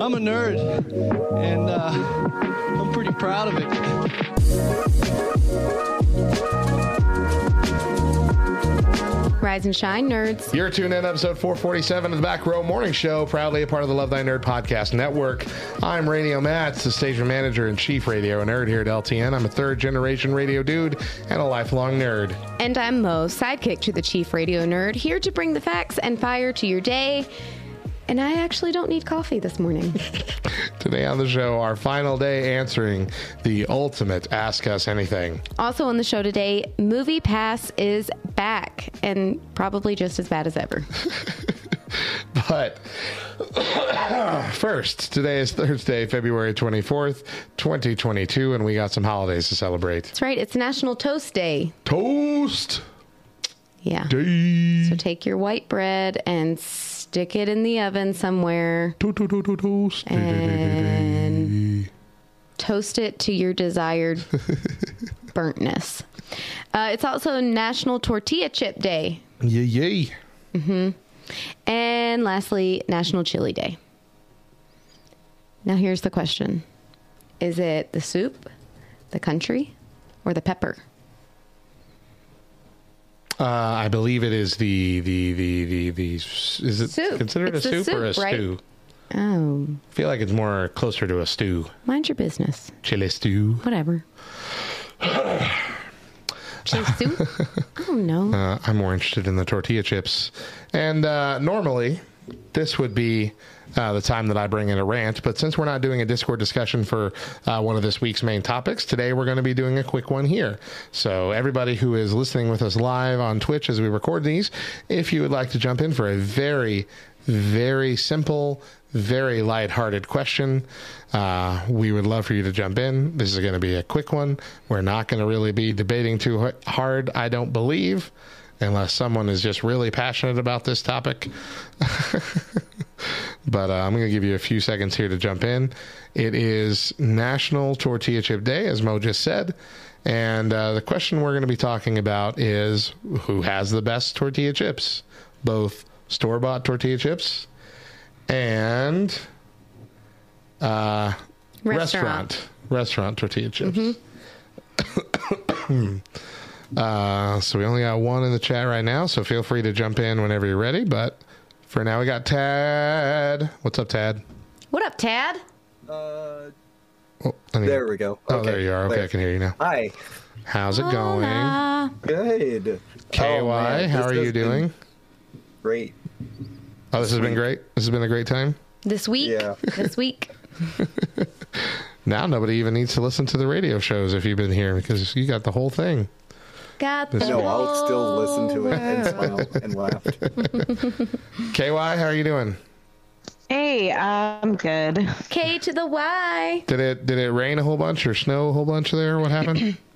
I'm a nerd, and uh, I'm pretty proud of it. Rise and shine, nerds. You're tuned in episode 447 of the Back Row Morning Show, proudly a part of the Love Thy Nerd podcast network. I'm Radio Matt, the station manager and chief radio nerd here at LTN. I'm a third generation radio dude and a lifelong nerd. And I'm Mo, sidekick to the chief radio nerd, here to bring the facts and fire to your day. And I actually don't need coffee this morning. Today on the show, our final day answering the ultimate Ask Us Anything. also on the show today, Movie Pass is back and probably just as bad as ever. But first, today is Thursday, February 24th, 2022, and we got some holidays to celebrate. That's right, it's National Toast Day. Toast Yeah. Day. So take your white bread and stick it in the oven somewhere To- to- to- to- Toast and toast it to your desired burntness. Uh, it's also National Tortilla Chip Day. Yay, yay. And lastly, National Chili Day. Now, here's the question Is it the soup, the country, or the pepper? Uh, I believe it is the the the the, the is it Soup. considered It's a the soup, or a right? stew? Oh, I feel like it's more closer to a stew, mind your business. chili stew. Whatever. Chili soup? I don't know. Uh, I'm more interested in the tortilla chips, and uh, normally this would be. Uh, the time that I bring in a rant, but since we're not doing a Discord discussion for uh, one of this week's main topics, today we're going to be doing a quick one here. So, everybody who is listening with us live on Twitch as we record these, if you would like to jump in for a very, very simple, very lighthearted question, uh, we would love for you to jump in. This is going to be a quick one. We're not going to really be debating too hard, I don't believe, unless someone is just really passionate about this topic. but uh, I'm going to give you a few seconds here to jump in. It is National Tortilla Chip Day, as Mo just said. And uh, the question we're going to be talking about is who has the best tortilla chips? Both store bought tortilla chips and uh, Restaurant. restaurant restaurant tortilla chips. Uh, so we only got one in the chat right now, so feel free to jump in whenever you're ready. But for now, we got Tad. What's up, Tad? What up, Tad? Uh, Oh, I need- there we go. Oh, Okay, there you are. Okay, there. I can hear you now. Hi. How's it going? Hola. Good. KY, Oh, how are you doing? Great. Oh, this has been great. This has been a great time. This week? Yeah. This week? Now nobody even needs to listen to the radio shows if you've been here because you got the whole thing. Got the No, I'll still listen to it and smile and laugh. KY, how are you doing? Hey, I'm good. K to the Y. Did it did it rain a whole bunch or snow a whole bunch there? What happened?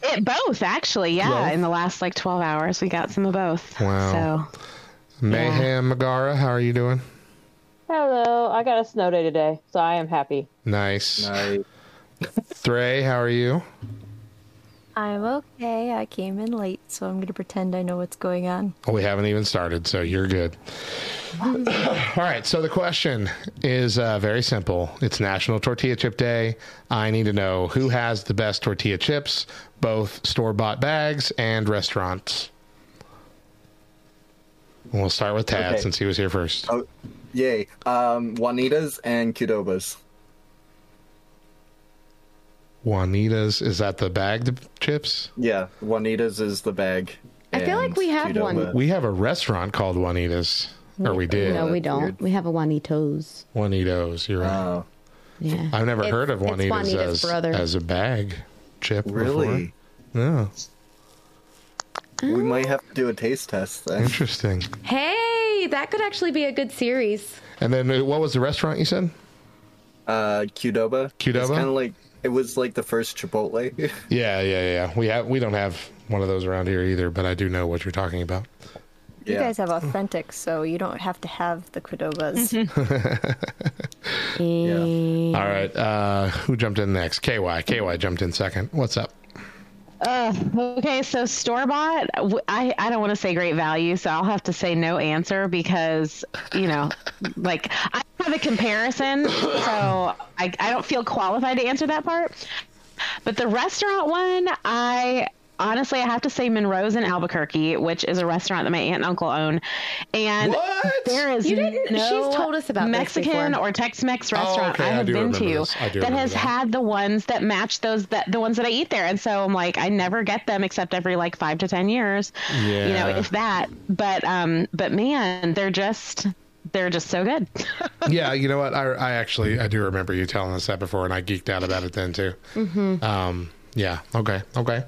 It, both, actually. Yeah, Both? in the last like 12 hours, we got some of both. Wow. So, Mayhem Megara, how are you doing? Hello. I got a snow day today, so I am happy. Nice. Nice. Thray, how are you? I'm okay. I came in late, so I'm going to pretend I know what's going on. Oh, we haven't even started, so you're good. All right, so the question is uh, very simple. It's National Tortilla Chip Day. I need to know who has the best tortilla chips, both store bought bags and restaurants. We'll start with Tad Okay. since he was here first. Oh, yay. Um, Juanitas and Qdoba's. Juanita's, is that the bagged chips? Yeah, Juanitas is the bag. I feel like we have one. We have a restaurant called Juanita's. Or we did. No, we don't. weird. We have a Juanitos. Juanitos, you're right. Oh, Yeah. I've never It's- heard of Juanitas Juanita's as, brother. as a bag chip really? before. Yeah, We might have to do a taste test then. interesting. Hey, that could actually be a good series. And then uh, what was the restaurant you said? Uh, Qdoba. Qdoba? It's kind of like it was like the first Chipotle. Yeah, yeah, yeah. We have we don't have one of those around here either, but I do know what you're talking about. You Yeah. guys have authentic, so you don't have to have the Qdobas. All right, uh, who jumped in next? KY. KY jumped in second. What's up? Uh, okay, so store bought, I, I don't want to say great value, so I'll have to say no answer because, you know, like I have a comparison, so I, I don't feel qualified to answer that part. But the restaurant one, I honestly, I have to say Monroe's in Albuquerque, which is a restaurant that my aunt and uncle own. And What? there is You didn't- no she's told us about this Mexican or Tex-Mex Oh, restaurant okay, I I have do been to this. I do that has that. had the ones that match those that the ones that I eat there. And so I'm like, I never get them except every like five to ten years. You know, if that. But um, but man, they're just they're just so good. yeah, you know what? I, I actually I do remember you telling us that before, and I geeked out about it then too. Mm-hmm. Um, yeah. Okay. Okay.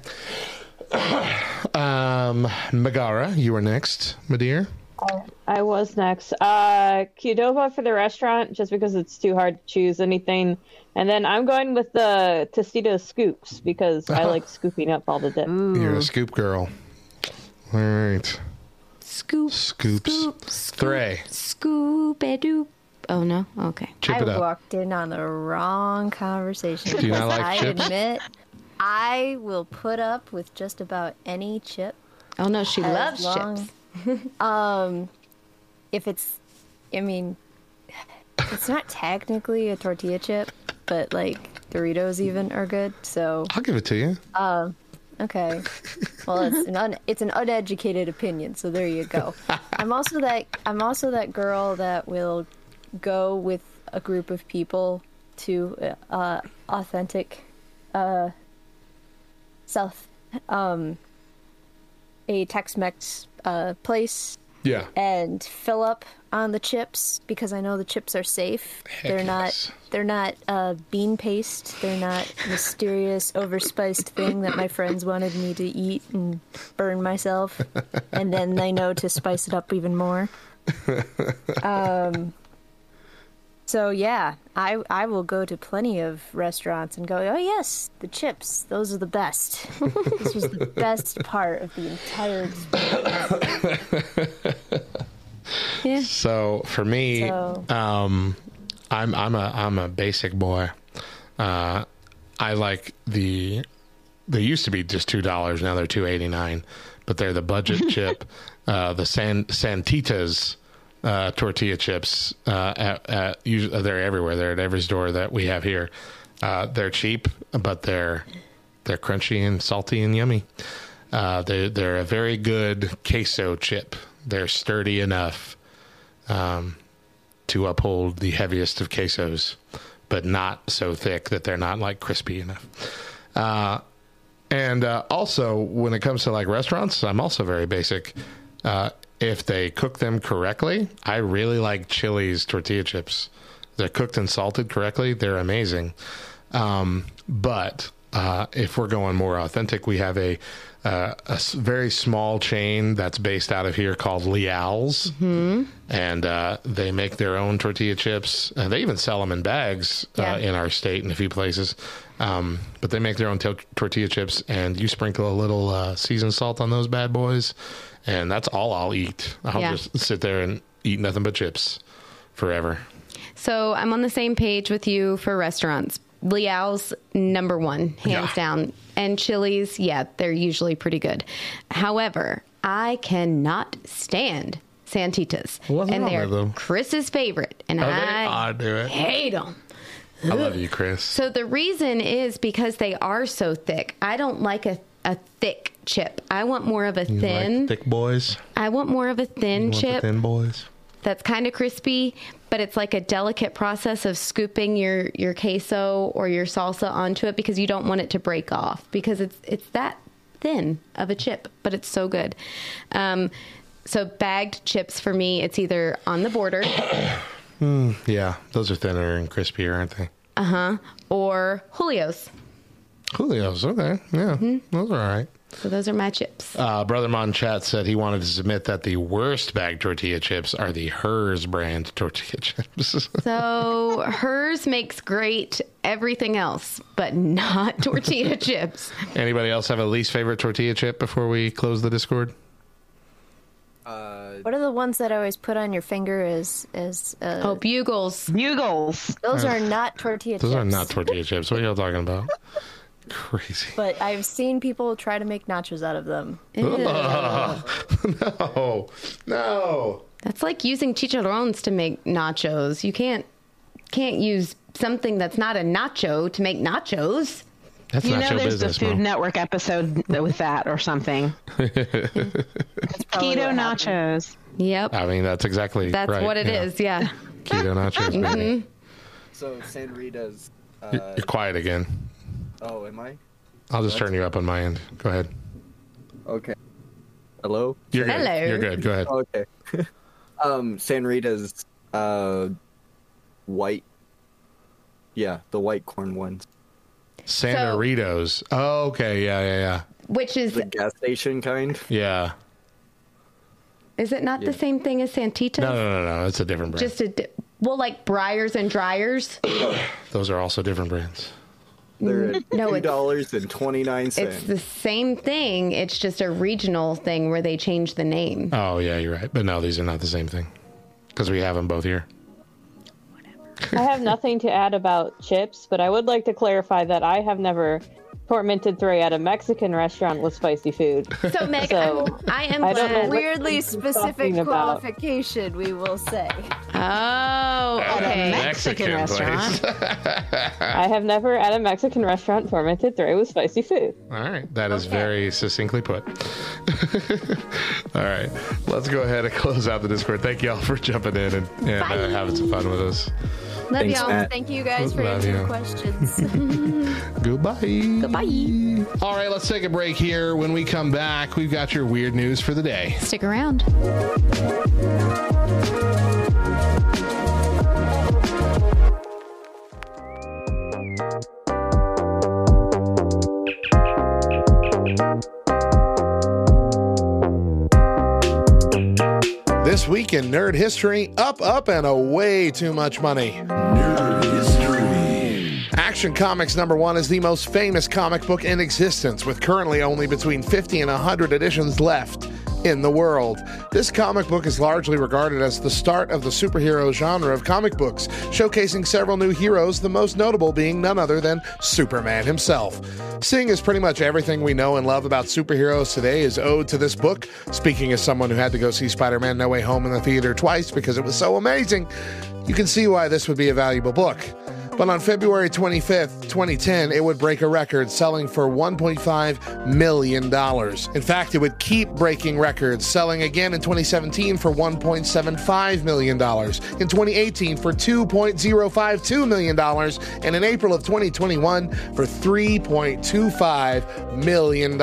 Um, Megara, you were next, my dear. I was next. Uh, Qdoba for the restaurant, just because it's too hard to choose anything. And then I'm going with the Tostitos scoops because I like scooping up all the dip. You're a scoop girl. All right. Scoop. Scoops. Scoop. Scoop. Three. Scoop. a doop. Oh no. Okay. Chip I it up. walked in on the wrong conversation. Do you not like I chips? admit, I will put up with just about any chip. Oh no, she loves long- chips. Um, if it's, I mean, it's not technically a tortilla chip, but like Doritos even are good. So I'll give it to you. okay, well it's an un, it's an uneducated opinion. So there you go. I'm also that I'm also that girl that will go with a group of people to uh, authentic uh, South um, a Tex-Mex uh, place Yeah. and fill up on the chips because I know the chips are safe. they're yes. not they're not uh, bean paste. They're not mysterious overspiced thing that my friends wanted me to eat and burn myself, and then they know to spice it up even more. Um. So yeah, I I will go to plenty of restaurants and go, oh yes, the chips, those are the best. this was the best part of the entire experience. Yeah. So for me, So- um, I'm I'm a I'm a basic boy. Uh, I like the. They used to be just two dollars. Now they're two eighty nine, but they're the budget chip. Uh, the San Santitas uh, tortilla chips. Uh, at, at usually, they're everywhere. They're at every store that we have here. Uh, they're cheap, but they're they're crunchy and salty and yummy. Uh, they they're a very good queso chip. They're sturdy enough um, to uphold the heaviest of quesos, but not so thick that they're not like crispy enough. Uh, and uh, also, when it comes to like restaurants, I'm also very basic. Uh, if they cook them correctly, I really like Chili's tortilla chips. They're cooked and salted correctly. They're amazing. Um, but uh, if we're going more authentic, we have a, uh, a very small chain that's based out of here called Leal's, and uh, they make their own tortilla chips. And they even sell them in bags Yeah. uh, in our state in a few places. Um, but they make their own to- tortilla chips, and you sprinkle a little uh, seasoned salt on those bad boys, and that's all I'll eat. I'll Yeah. just sit there and eat nothing but chips forever. So I'm on the same page with you for restaurants. Leal's number one, hands Yeah. down. And Chili's, yeah, they're usually pretty good. However, I cannot stand Santitas. What's and they're? Chris's favorite. And Are they? I do it. hate them. I love you, Chris. So the reason is because they are so thick. I don't like a, a thick chip. I want more of a You thin. like thick boys. I want more of a thin You want the chip thin boys. that's kind of crispy, but it's like a delicate process of scooping your your queso or your salsa onto it because you don't want it to break off because it's it's that thin of a chip, but it's so good. Um, so bagged chips for me, it's either on the border Yeah, those are thinner and crispier, aren't they? Uh huh. Or Julio's. Julio's, okay. Yeah, Mm-hmm. those are all right. So those are my chips. Uh, Brother Mon Chat said he wanted to submit that the worst bag tortilla chips are the Herr's brand tortilla chips. So Herr's makes great everything else, but not tortilla chips. Anybody else have a least favorite tortilla chip before we close the Discord? Uh, What are the ones that I always put on your finger as as uh, Oh, bugles. Bugles. those are not tortilla chips. Those chips. are not tortilla chips. What are y'all talking about? Crazy. But I've seen people try to make nachos out of them. Ugh. no, no. That's like using chicharrones to make nachos. You can't can't use something that's not a nacho to make nachos. That's you not know, there's business, the Food Mo. Network episode with that or something. Keto nachos. Yep. I mean, that's exactly That's right. what it yeah. is. Yeah. Keto nachos, baby. Mhm. so San Rita's. Uh, You're, you're quiet again. Oh, am I? I'll just turn you up on my end. Go ahead. Okay. Hello. You're good. Hello. You're good. Go ahead. Okay. um, San Rita's uh, white. Yeah, the white corn ones. Santaritos. Oh, okay. Yeah, yeah, yeah. Which is The gas station kind. Yeah. is it not the same thing as Santita? No, no, no, no. It's a different brand. Just a di- well, like Breyers and Dreyer's. Those are also different brands. They're at mm-hmm. No, two dollars and twenty nine cents. It's the same thing. It's just a regional thing where they change the name. Oh, yeah, you're right. But no, these are not the same thing because we have them both here. I have nothing to add about chips, but I would like to clarify that I have never tormented Three at a Mexican restaurant with spicy food. So Meg, So, I'm, I am I don't know glad. Weirdly specific talking about. qualification, we will say. Oh, at okay. Mexican restaurant. I have never at a Mexican restaurant tormented Three with spicy food. All right. That is Okay. very succinctly put. all right. Let's go ahead and close out the Discord. Thank you all for jumping in and, and uh, having some fun with us. Love Thanks, y'all. Matt. Thank you guys for Love answering you. questions. Goodbye. Goodbye. All right, let's take a break here. When we come back, we've got your weird news for the day. Stick around. Week in nerd history, up, up, and away too much money. Nerd history. Action Comics number one is the most famous comic book in existence, with currently only between 50 and 100 editions left in the world. This comic book is largely regarded as the start of the superhero genre of comic books, showcasing several new heroes, the most notable being none other than Superman himself. Seeing as pretty much everything we know and love about superheroes today is owed to this book, speaking as someone who had to go see Spider Man No Way Home in the theater twice because it was so amazing, you can see why this would be a valuable book. But on February 25th, 2010, it would break a record selling for $1.5 million. In fact, it would keep breaking records, selling again in 2017 for $1.75 million, in 2018 for $2.052 million, and in April of 2021 for $3.25 million.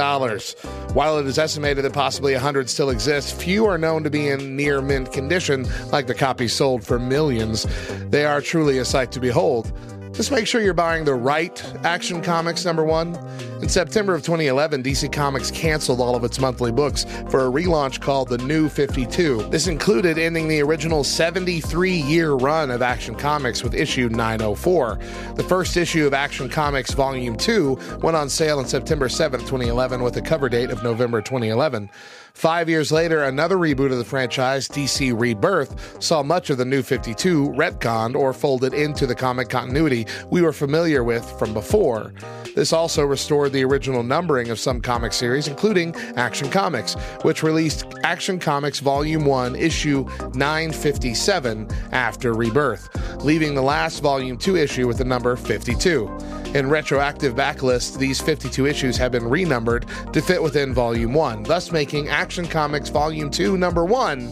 While it is estimated that possibly 100 still exist, few are known to be in near mint condition, like the copies sold for millions. They are truly a sight to behold. Just make sure you're buying the right Action Comics number one. In September of 2011, DC Comics canceled all of its monthly books for a relaunch called The New 52. This included ending the original 73 year run of Action Comics with issue 904. The first issue of Action Comics Volume 2 went on sale on September 7, 2011, with a cover date of November 2011. Five years later, another reboot of the franchise, DC Rebirth, saw much of the New 52 retconned or folded into the comic continuity we were familiar with from before. This also restored the original numbering of some comic series, including Action Comics, which released Action Comics Volume 1, Issue 957 after Rebirth, leaving the last Volume 2 issue with the number 52. In retroactive backlists, these 52 issues have been renumbered to fit within Volume 1, thus making Action Comics Volume 2 number 1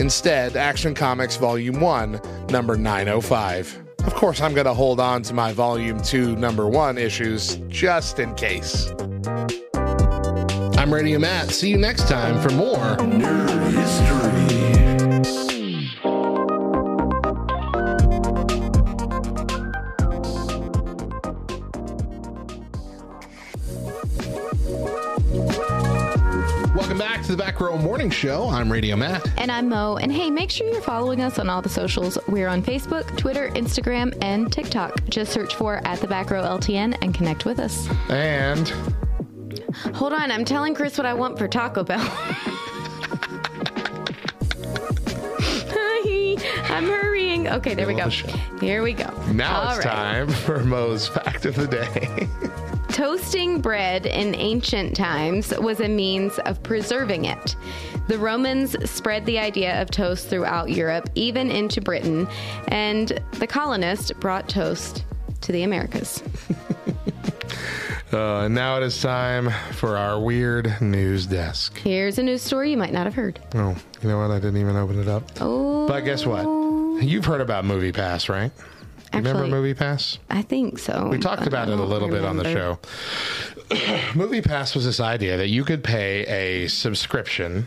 instead Action Comics Volume 1 number 905. Of course, I'm going to hold on to my Volume 2 number 1 issues just in case. I'm Radio Matt. See you next time for more Nerd History. To the Back Row Morning Show. I'm Radio Matt. And I'm Mo. And hey, make sure you're following us on all the socials. We're on Facebook, Twitter, Instagram, and TikTok. Just search for at the back row LTN and connect with us. And Hold on, I'm telling Chris what I want for Taco Bell. I'm hurrying. Okay, there we go. Here we go. now All it's right. time for Mo's fact of the day. Toasting bread in ancient times was a means of preserving it. The Romans spread the idea of toast throughout Europe, even into Britain, and the colonists brought toast to the Americas. Uh, and now it is time for our weird news desk. Here's a news story you might not have heard. Oh, you know what? I didn't even open it up. Oh, But guess what? You've heard about Movie Pass, right? You remember Movie Pass? I think so. We talked about it a little bit on the show. Movie Pass was this idea that you could pay a subscription,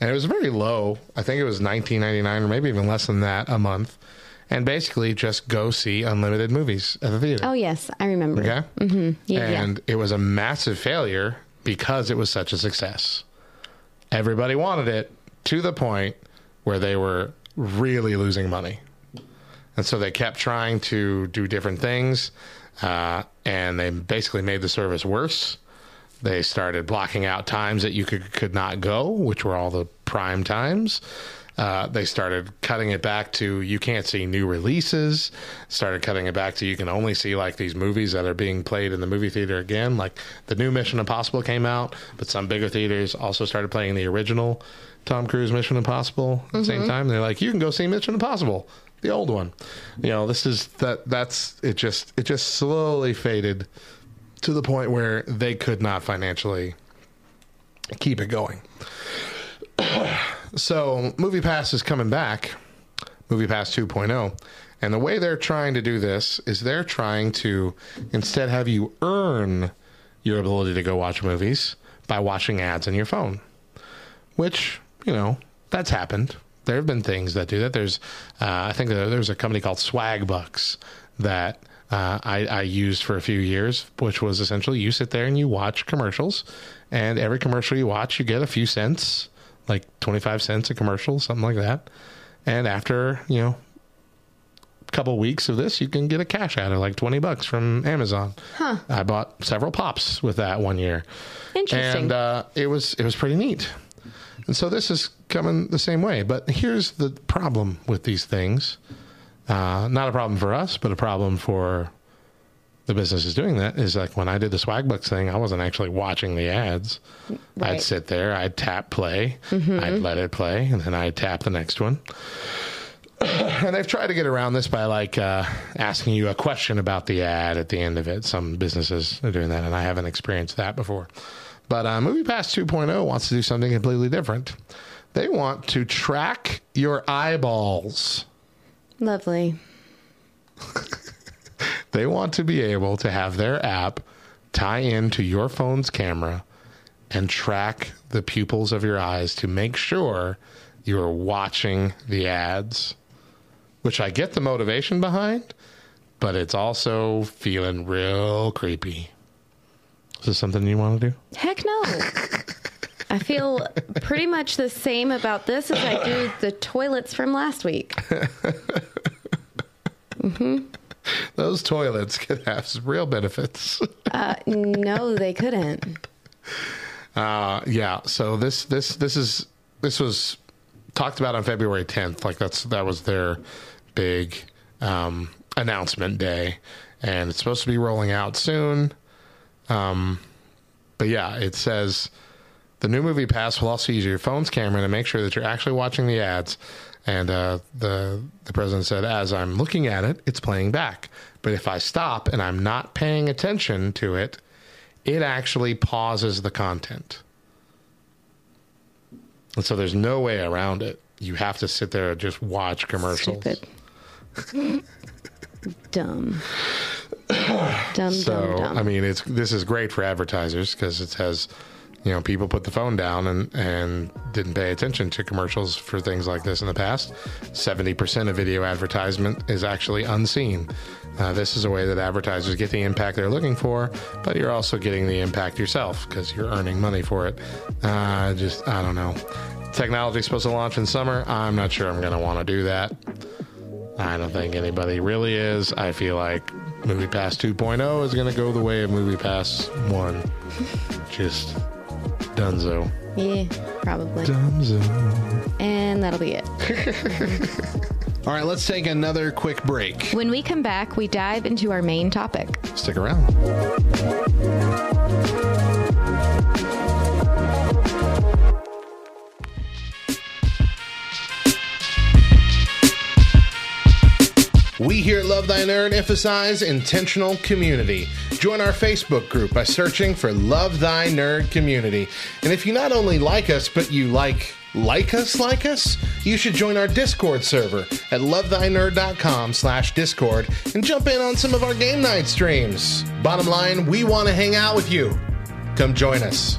and it was very low. I think it was nineteen ninety nine, or maybe even less than that a month, and basically just go see unlimited movies at the theater. Oh yes, I remember. Okay. Mm-hmm. Yeah, and it was a massive failure because it was such a success. Everybody wanted it to the point where they were really losing money. And so they kept trying to do different things, uh, and they basically made the service worse. They started blocking out times that you could, could not go, which were all the prime times. Uh, they started cutting it back to you can't see new releases. Started cutting it back to you can only see like these movies that are being played in the movie theater again. Like the new Mission Impossible came out, but some bigger theaters also started playing the original Tom Cruise Mission Impossible at the same Mhm. time. They're like, you can go see Mission Impossible, the old one. You know, this is that. That's it. Just it just slowly faded to the point where they could not financially keep it going. so, Movie Pass is coming back, Movie Pass 2.0. And the way they're trying to do this is they're trying to instead have you earn your ability to go watch movies by watching ads on your phone, which, you know, that's happened. There have been things that do that. There's, uh, I think there's a company called Swagbucks that uh, I, I used for a few years, which was essentially you sit there and you watch commercials, and every commercial you watch, you get a few cents, like 25 cents a commercial, something like that. And after, you know, a couple weeks of this, you can get a cash out of like 20 bucks from Amazon. Huh. I bought several pops with that one year. Interesting. And uh, it was it was pretty neat. And so this is coming the same way. But here's the problem with these things. Uh, not a problem for us, but a problem for the businesses doing that is like when I did the Swagbucks thing, I wasn't actually watching the ads. I'd sit there, I'd tap play, Mhm. I'd let it play, and then I'd tap the next one. and they've tried to get around this by like uh, asking you a question about the ad at the end of it. Some businesses are doing that, and I haven't experienced that before. But uh, MoviePass 2.0 wants to do something completely different. They want to track your eyeballs. Lovely. They want to be able to have their app tie into your phone's camera and track the pupils of your eyes to make sure you are watching the ads, which I get the motivation behind, but it's also feeling real creepy. Is this something you want to do? Heck no. I feel pretty much the same about this as I do the toilets from last week. Mm-hmm. Those toilets could have some real benefits. Uh, no, they couldn't. Uh, yeah. So this this this is this was talked about on February 10th. Like that's that was their big um, announcement day, and it's supposed to be rolling out soon. Um, but yeah, it says the new movie pass will also use your phone's camera to make sure that you're actually watching the ads. And uh, the the president said, as I'm looking at it, it's playing back. But if I stop and I'm not paying attention to it, it actually pauses the content. And so there's no way around it. You have to sit there and just watch commercials. Dumb. Dumb, so. I mean, it's this is great for advertisers because it says, you know, people put the phone down and, and didn't pay attention to commercials for things like this in the past. 70% of video advertisement is actually unseen. Uh, this is a way that advertisers get the impact they're looking for, but you're also getting the impact yourself because you're earning money for it. Uh, just, I don't know. Technology supposed to launch in summer. I'm not sure I'm going to want to do that. I don't think anybody really is. I feel like Movie Pass 2.0 is going to go the way of Movie Pass 1. Just dunzo. Yeah, probably. Dunzo. And that'll be it. All right, let's take another quick break. When we come back, we dive into our main topic. Stick around. We here at Love Thy Nerd emphasize intentional community. Join our Facebook group by searching for Love Thy Nerd Community. And if you not only like us, but you like like us like us, you should join our Discord server at lovethynerd.com slash Discord and jump in on some of our game night streams. Bottom line, we want to hang out with you. Come join us.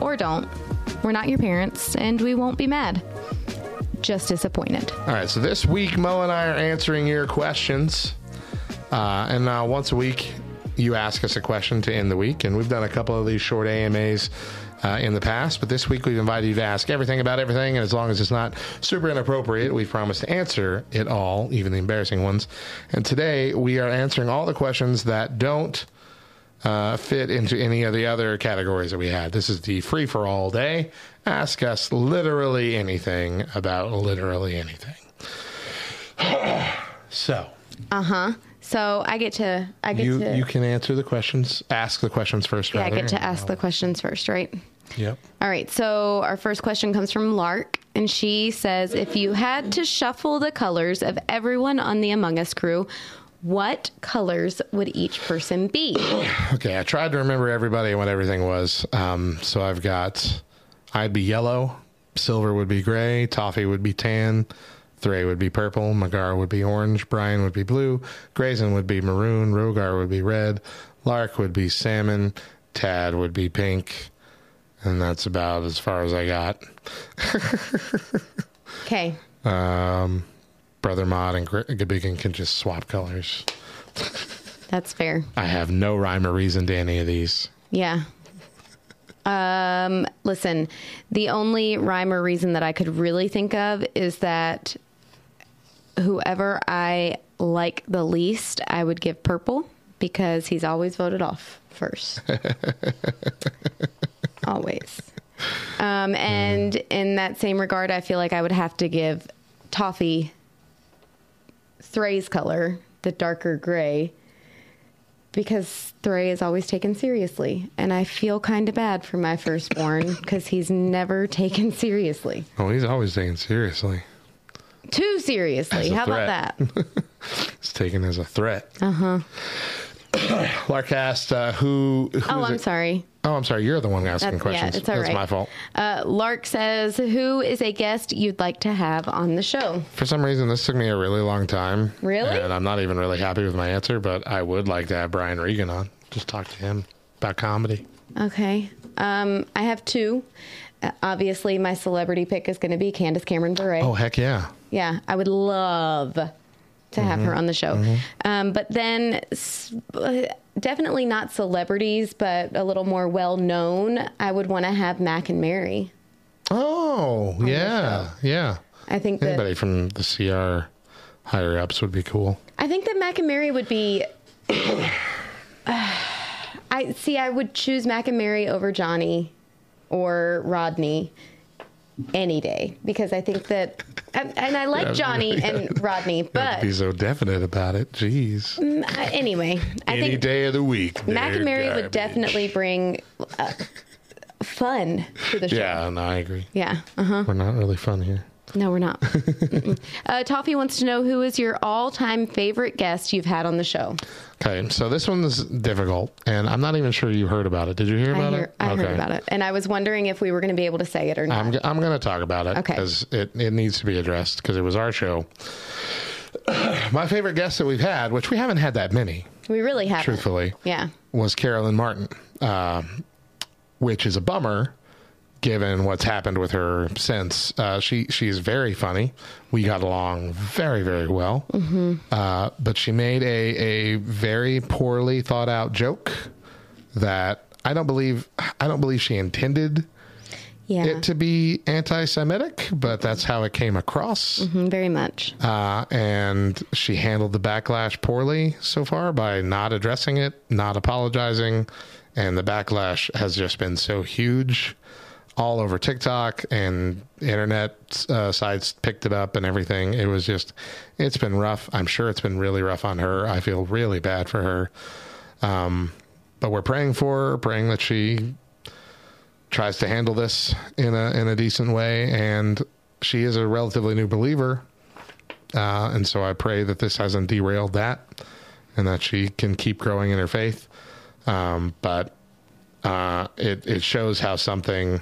Or don't. We're not your parents, and we won't be mad. Just disappointed. All right, so this week, Mo and I are answering your questions. Uh, and uh, once a week, you ask us a question to end the week. And we've done a couple of these short AMAs uh, in the past, but this week we've invited you to ask everything about everything. And as long as it's not super inappropriate, we promise to answer it all, even the embarrassing ones. And today we are answering all the questions that don't uh, fit into any of the other categories that we had. This is the free for all day. Ask us literally anything about literally anything. so Uh huh. So I get to. I get you to. you can answer the questions. Ask the questions first. yeah, I get to ask the questions first, right? Yep. All right. So our first question comes from Lark, and she says, "If you had to shuffle the colors of everyone on the Among Us crew, what colors would each person be?" Okay, I tried to remember everybody and what everything was. Um, so I've got, I'd be yellow, silver would be gray, toffee would be tan, Thray would be purple, Magar would be orange, Brian would be blue, Grayson would be maroon, Rogar would be red, Lark would be salmon, Tad would be pink, and that's about as far as I got. Okay. Um, Brother Mod and Gabigan can just swap colors. That's fair. I have no rhyme or reason to any of these. Yeah. Um, listen, the only rhyme or reason that I could really think of is that whoever I like the least, I would give purple because he's always voted off first. always. Um, and in that same regard, I feel like I would have to give Toffee Thray's color, the darker gray, because Thray is always taken seriously. And I feel kind of bad for my firstborn because he's never taken seriously. Oh, he's always taken seriously. Too seriously. How threat. about that? It's taken as a threat. Uh huh. Lark asked, uh, who, who Oh, I'm it? sorry. Oh, I'm sorry. You're the one asking That's, questions. yeah, it's all That's right. my fault. Uh, Lark says, Who is a guest you'd like to have on the show? For some reason, this took me a really long time. Really? And I'm not even really happy with my answer, but I would like to have Brian Regan on. Just talk to him about comedy. Okay. Um, I have two. Uh, obviously, my celebrity pick is going to be Candace Cameron Bure. Oh, heck yeah. Yeah, I would love to have Mhm. her on the show. Mhm. Um, but then, uh, definitely not celebrities, but a little more well known. I would want to have Mac and Mary. Oh, yeah. Yeah. I think that Anybody from the CR higher ups would be cool. I think that Mac and Mary would be. I see. I would choose Mac and Mary over Johnny or Rodney, any day because I think that, and, and I like Yeah, Johnny yeah. and Rodney, but be so definite about it. Jeez. mm, anyway, I think Any think day of the week. Mac and Mary would definitely bring uh, fun to the show. Yeah, no, I agree. Yeah. Uh huh. We're not really fun here. No, we're not. Uh, Toffee wants to know who is your all-time favorite guest you've had on the show. Okay, so this one's difficult, and I'm not even sure you heard about it. Did you hear I, about hear, it? I heard about it, and I was wondering if we were going to be able to say it or not. I'm, I'm going to talk about it Okay. because it, it needs to be addressed because it was our show. My favorite guest that we've had, which we haven't had that many, we really have. truthfully, Yeah. was Carolyn Martin, uh, which is a bummer given what's happened with her since. Uh, she she's very funny. We got along very very well, Mm-hmm. uh, but she made a a very poorly thought out joke that I don't believe I don't believe she intended Yeah. it to be anti-Semitic, but that's how it came across. Mhm, very much. Uh, and she handled the backlash poorly so far by not addressing it, not apologizing, and the backlash has just been so huge all over TikTok and internet uh, sites picked it up and everything. It was just, it's been rough. I'm sure it's been really rough on her. I feel really bad for her. Um, but we're praying for her, praying that she tries to handle this in a in a decent way. And she is a relatively new believer, uh, and so I pray that this hasn't derailed that, and that she can keep growing in her faith. Um, but uh, it it shows how something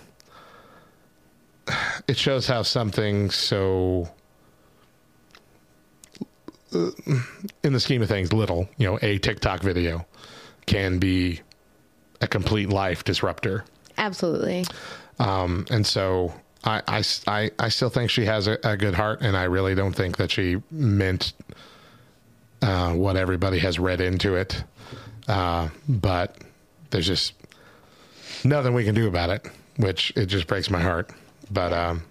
it shows how something so uh, in the scheme of things little you know a tiktok video can be a complete life disruptor Absolutely. um, and so I, I, I, I still think she has a, a good heart, and I really don't think that she meant uh, what everybody has read into it. Uh, but there's just nothing we can do about it, which it just breaks my heart. But um,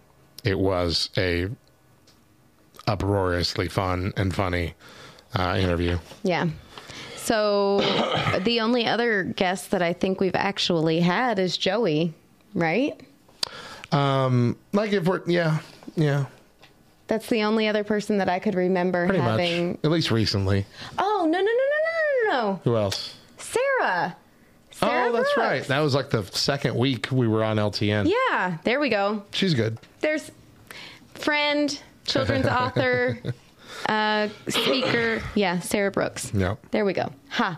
it was a uproariously fun and funny uh, interview. Yeah. So the only other guest that I think we've actually had is Joey, right? Um, like if we're yeah, yeah, That's the only other person that I could remember pretty having. much. At least recently. Oh no no no no no no no! Who else? Sarah. Sarah oh, that's Brooks. right. That was like the second week we were on LTN. Yeah, there we go. She's good. There's friend, children's author, uh, speaker. Yeah, Sarah Brooks. Yep. There we go. Ha.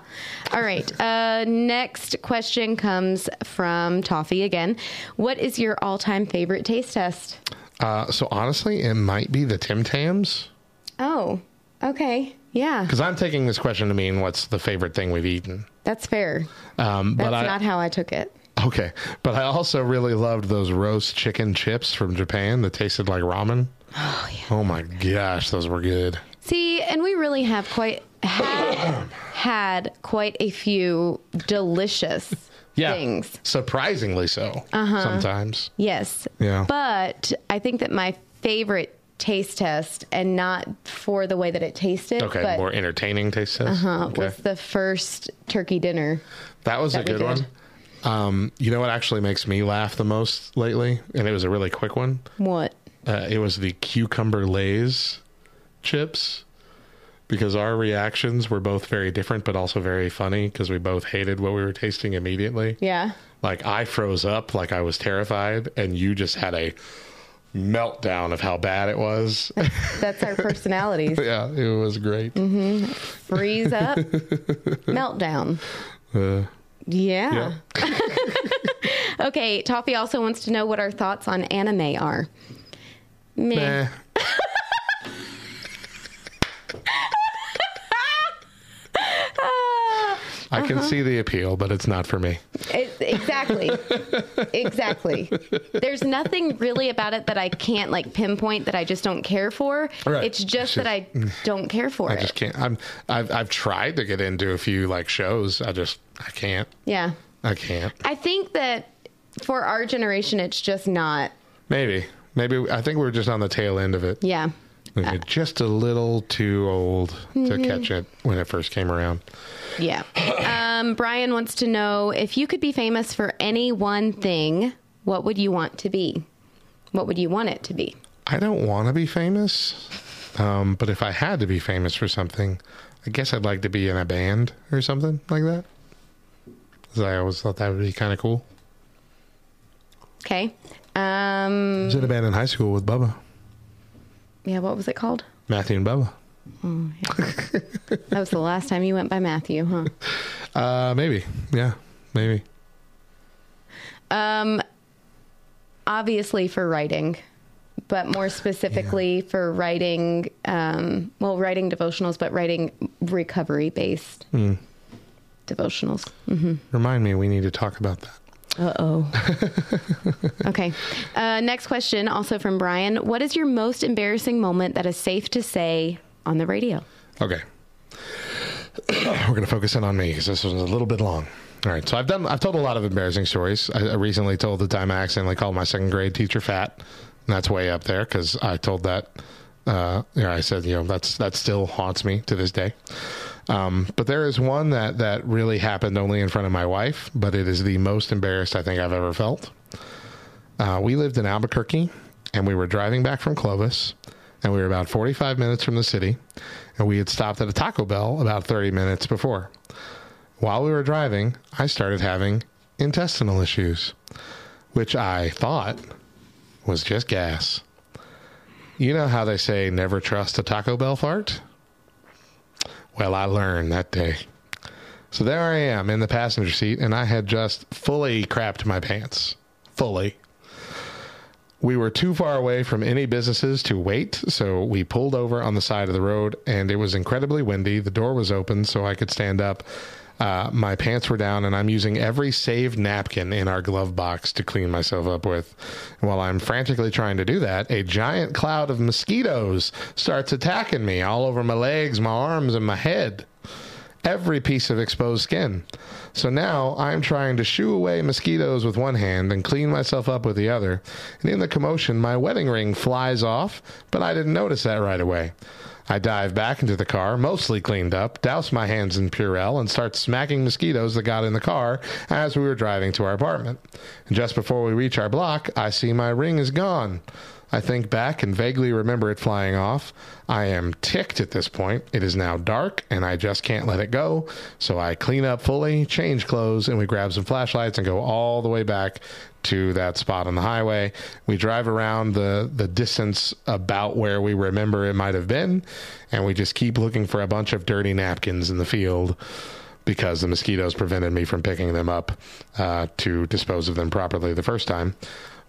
All right. Uh, next question comes from Toffee again. What is your all-time favorite taste test? Uh, so honestly, it might be the Tim Tams Oh, okay. Yeah, because I'm taking this question to mean what's the favorite thing we've eaten. that's fair. Um, That's but I not how I took it. okay, but I also really loved those roast chicken chips from Japan that tasted like ramen. Oh yeah. Oh my gosh, those were good. See, and we really have quite had had quite a few delicious Yeah, things. surprisingly so. Uh-huh. Sometimes. Yes. Yeah. But I think that my favorite taste test, and not for the way that it tasted, Okay, but more entertaining taste test. uh, okay. was the first turkey dinner. That was that a good one. Um, you know what actually makes me laugh the most lately, and it was a really quick one. What? Uh, it was the cucumber lays chips because our reactions were both very different, but also very funny because we both hated what we were tasting immediately. Yeah. Like I froze up, like I was terrified, and you just had a meltdown of how bad it was. That's our personalities. yeah, it was great. Mm-hmm. Freeze up, meltdown. Uh, Yeah. okay. Toffee also wants to know what our thoughts on anime are. Meh. Meh. I can Uh-huh. see the appeal, but it's not for me. It, exactly. exactly. There's nothing really about it that I can't like pinpoint that I just don't care for. Right. It's just It's that I don't care for I it. I just can't. I'm. I've I've tried to get into a few like shows. I just I can't. yeah. I can't. I think that for our generation, it's just not. Maybe. Maybe I think we're just on the tail end of it. Yeah. We're just a little too old to Mhm. catch it when it first came around. Yeah. Um, Brian wants to know if you could be famous for any one thing, what would you want to be? What would you want it to be? I don't want to be famous, um, but if I had to be famous for something, I guess I'd like to be in a band or something like that. 'Cause I always thought that would be kind of cool. Okay. I Um, was in a band in high school with Bubba, yeah, what was it called? Matthew and Bubba. Oh, yeah. that was the last time you went by Matthew, huh? Uh, maybe, yeah, maybe. Um, obviously for writing, but more specifically for writing, um, well, writing devotionals, but writing recovery based Hmm. devotionals. hmm Remind me, we need to talk about that. Uh oh. okay. Uh, next question, also from Brian. What is your most embarrassing moment that is safe to say on the radio? Okay. We're going to focus in on me because this was a little bit long. All right. So I've done, I've told a lot of embarrassing stories. I, I recently told the time I accidentally called my second grade teacher fat. And that's way up there because I told that, uh, you know, I said, you know, that's, that still haunts me to this day. Um, but there is one that, that really happened only in front of my wife, but it is the most embarrassed I think I've ever felt. Uh, we lived in Albuquerque and we were driving back from Clovis and we were about 45 minutes from the city and we had stopped at a Taco Bell about 30 minutes before. While we were driving, I started having intestinal issues, which I thought was just gas. You know how they say never trust a Taco Bell fart? Well, I learned that day. So there I am in the passenger seat, and I had just fully crapped my pants. Fully. We were too far away from any businesses to wait, so we pulled over on the side of the road, and it was incredibly windy. The door was open, so I could stand up. Uh, my pants were down, and I'm using every saved napkin in our glove box to clean myself up with. While I'm frantically trying to do that, a giant cloud of mosquitoes starts attacking me all over my legs, my arms, and my head every piece of exposed skin. So now I'm trying to shoo away mosquitoes with one hand and clean myself up with the other. And in the commotion, my wedding ring flies off, but I didn't notice that right away. I dive back into the car, mostly cleaned up, douse my hands in Purell, and start smacking mosquitoes that got in the car as we were driving to our apartment. And just before we reach our block, I see my ring is gone. I think back and vaguely remember it flying off. I am ticked at this point. It is now dark and I just can't let it go. So I clean up fully, change clothes, and we grab some flashlights and go all the way back to that spot on the highway. We drive around the, the distance about where we remember it might have been, and we just keep looking for a bunch of dirty napkins in the field because the mosquitoes prevented me from picking them up uh, to dispose of them properly the first time.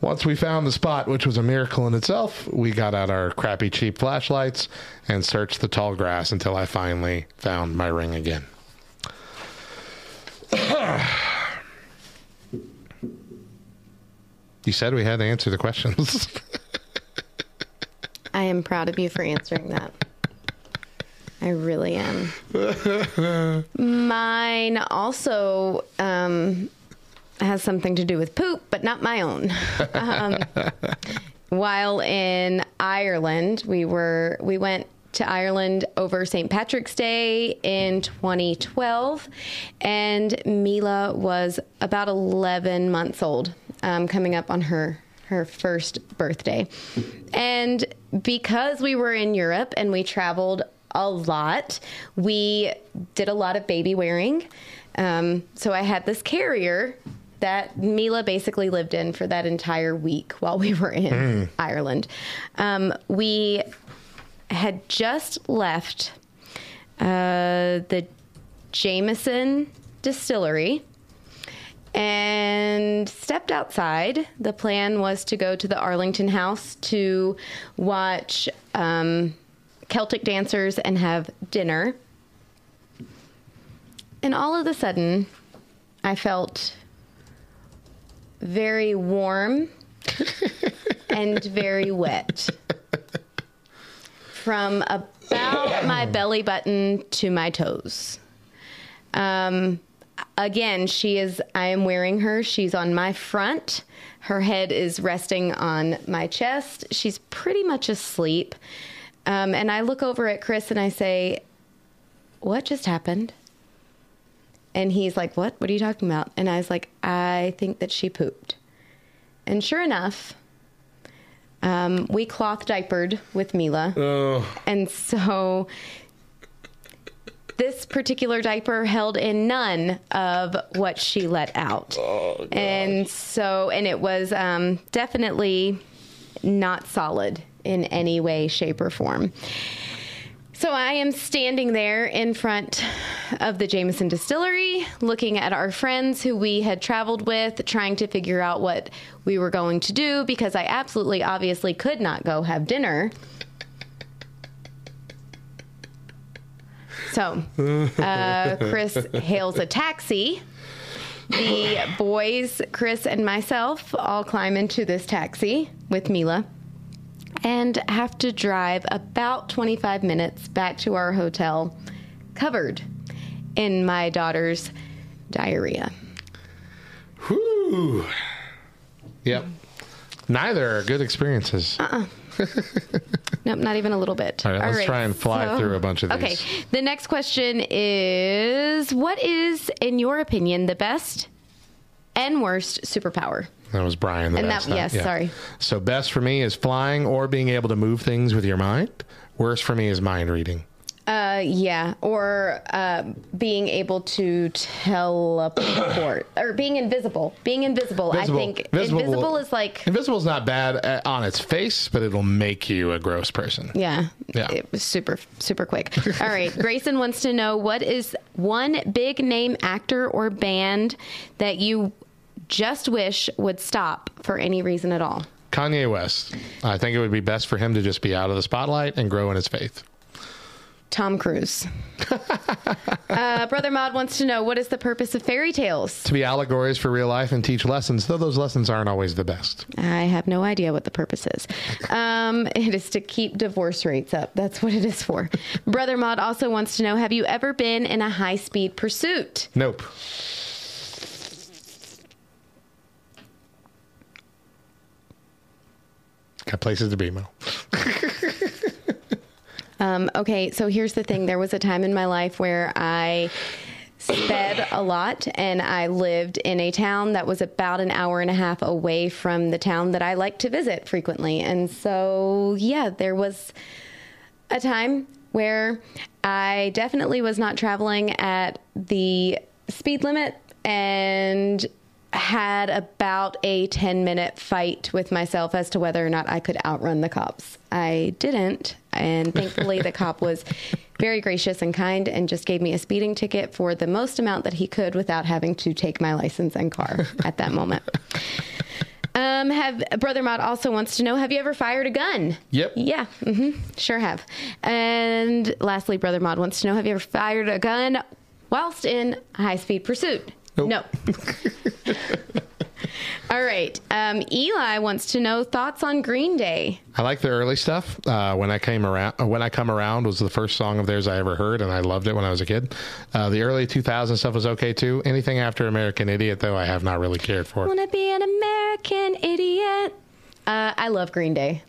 Once we found the spot, which was a miracle in itself, we got out our crappy cheap flashlights and searched the tall grass until I finally found my ring again. you said we had to answer the questions. I am proud of you for answering that. I really am. Mine also um, has something to do with poop, but not my own. um, while in Ireland, we were we went to Ireland over St. Patrick's Day in 2012, and Mila was about 11 months old, um, coming up on her her first birthday. And because we were in Europe and we traveled a lot, we did a lot of baby wearing. Um, so I had this carrier that Mila basically lived in for that entire week while we were in Mm. Ireland. Um, we had just left uh, the Jameson distillery and stepped outside. The plan was to go to the Arlington House to watch um, Celtic dancers and have dinner. And all of a sudden, I felt very warm and very wet from about my belly button to my toes. Um, again, she is, I am wearing her. She's on my front. Her head is resting on my chest. She's pretty much asleep. Um, and I look over at Chris and I say, What just happened? And he's like, What? What are you talking about? And I was like, I think that she pooped. And sure enough, Um, we cloth diapered with Mila. Oh. And so this particular diaper held in none of what she let out. and so, and it was um, definitely not solid in any way, shape, or form. So I am standing there in front of the Jameson distillery, looking at our friends who we had traveled with, trying to figure out what we were going to do because I absolutely, obviously could not go have dinner. So uh, Chris hails a taxi. The boys, Chris and myself, all climb into this taxi with Mila and have to drive about 25 minutes back to our hotel covered in my daughter's diarrhea. Whew. Yep. Neither are good experiences. Uh-uh. Nope, not even a little bit. All right, let's try and fly through a bunch of these. Okay, the next question is What is, in your opinion, the best and worst superpower? That was Brian. That And that. yes, yeah. sorry. So best for me is flying or being able to move things with your mind. Worst for me is mind reading. Uh, yeah, or uh, being able to teleport or being invisible. Being invisible, I think visible- invisible is like Invisible's not bad uh, on its face, but it'll make you a gross person. Yeah. Yeah. It was super, super quick. All right. Grayson wants to know what is one big name actor or band that you just wish would stop for any reason at all? Kanye West. I think it would be best for him to just be out of the spotlight and grow in his faith. Tom Cruise. uh, Brother Mod wants to know what is the purpose of fairy tales? To be allegories for real life and teach lessons, though those lessons aren't always the best. I have no idea what the purpose is. Um, it is to keep divorce rates up. That's what it is for. Brother Mod also wants to know Have you ever been in a high speed pursuit? Nope. Got places to be, Mo. Um, okay, so here's the thing. There was a time in my life where I sped a lot and I lived in a town that was about an hour and a half away from the town that I like to visit frequently. And so, yeah, there was a time where I definitely was not traveling at the speed limit and had about a 10 minute fight with myself as to whether or not I could outrun the cops. I didn't, and thankfully the cop was very gracious and kind and just gave me a speeding ticket for the most amount that he could without having to take my license and car at that moment. Um, have Brother Mod also wants to know: Have you ever fired a gun? Yep. Yeah. hmm Sure have. And lastly, Brother Mod wants to know: Have you ever fired a gun whilst in high speed pursuit? No. All right. Um, Eli wants to know thoughts on Green Day. I like the early stuff. Uh, when I came around, uh, when I come around was the first song of theirs I ever heard, and I loved it when I was a kid. Uh, the early 2000 stuff was okay too. Anything after American Idiot, though, I have not really cared for. Wanna be an American idiot? Uh, I love Green Day.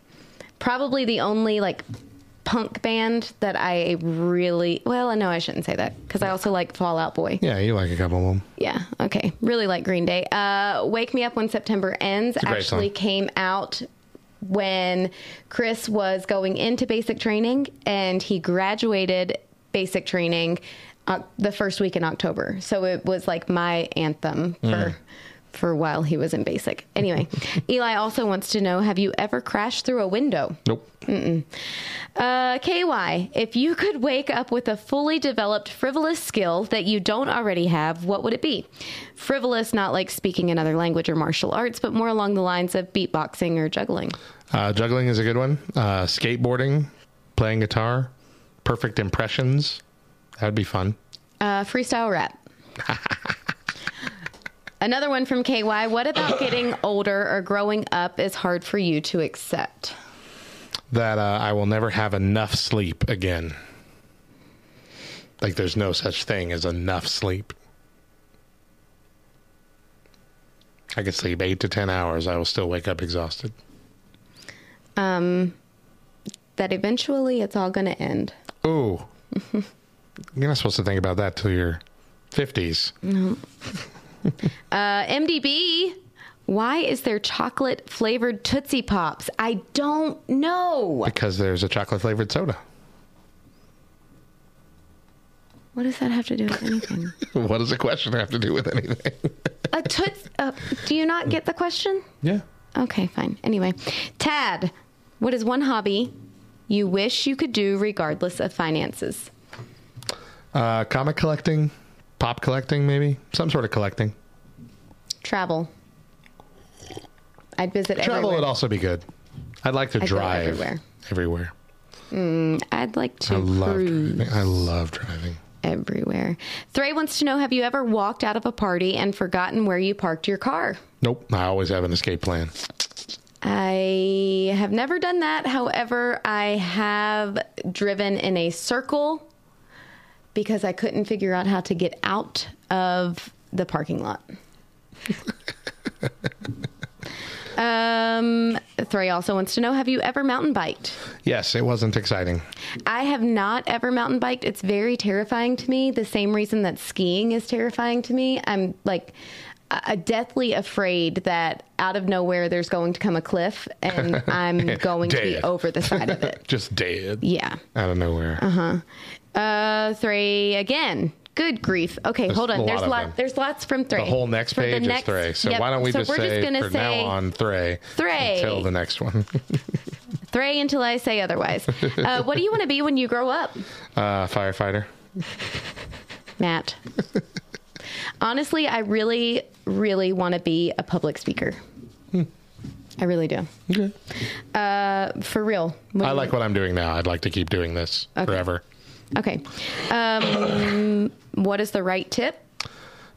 Probably the only like punk band that I really well. No, I shouldn't say that because I also like Fall Out Boy. Yeah, you like a couple of them. Yeah. Okay. Really like Green Day. Uh, Wake Me Up When September Ends actually song. came out when Chris was going into basic training and he graduated basic training uh, the first week in October. So it was like my anthem for. Mm. For while he was in basic. Anyway, Eli also wants to know Have you ever crashed through a window? Nope. Mm-mm. Uh, KY, if you could wake up with a fully developed frivolous skill that you don't already have, what would it be? Frivolous, not like speaking another language or martial arts, but more along the lines of beatboxing or juggling. Uh, juggling is a good one. Uh, skateboarding, playing guitar, perfect impressions. That'd be fun. Uh, freestyle rap. Another one from KY. What about getting older or growing up is hard for you to accept? That uh, I will never have enough sleep again. Like there's no such thing as enough sleep. I could sleep eight to ten hours. I will still wake up exhausted. Um, that eventually it's all going to end. Ooh. You're not supposed to think about that till your 50s. No. uh, MDB Why is there chocolate flavored Tootsie Pops? I don't know. Because there's a chocolate flavored soda. What does that have to do with anything? what does a question have to do with anything? a toots. Uh, do you not get the question? yeah. Okay, fine. Anyway, Tad, what is one hobby you wish you could do regardless of finances? Uh, comic collecting, pop collecting, maybe some sort of collecting. Travel. I'd visit Travel everywhere. would also be good. I'd like to I'd drive everywhere. everywhere. Mm, I'd like to I love cruise driving. I love driving. everywhere. Thray wants to know: Have you ever walked out of a party and forgotten where you parked your car? Nope. I always have an escape plan. I have never done that. However, I have driven in a circle because I couldn't figure out how to get out of the parking lot. um, Thray also wants to know Have you ever mountain biked? Yes, it wasn't exciting. I have not ever mountain biked. It's very terrifying to me. The same reason that skiing is terrifying to me. I'm like uh, deathly afraid that out of nowhere there's going to come a cliff and I'm going to be over the side of it. Just dead. Yeah. Out of nowhere. Uh huh. Uh, Thray again. Good grief. Okay, There's hold a on. There's lot of lot. them. There's lots from Thray. The whole next For the page next- is Thray. So yep. why don't we So just we're say gonna from say now on Thray Thray. until the next one? Thray until I say otherwise. Uh, what do you want to be when you grow up, uh, firefighter. Matt? Honestly, I really, really want to be a public speaker. I really do. Okay. Uh, for real. I like what I'm doing now. I'd like to keep doing this forever. Okay. Um, what is the right tip?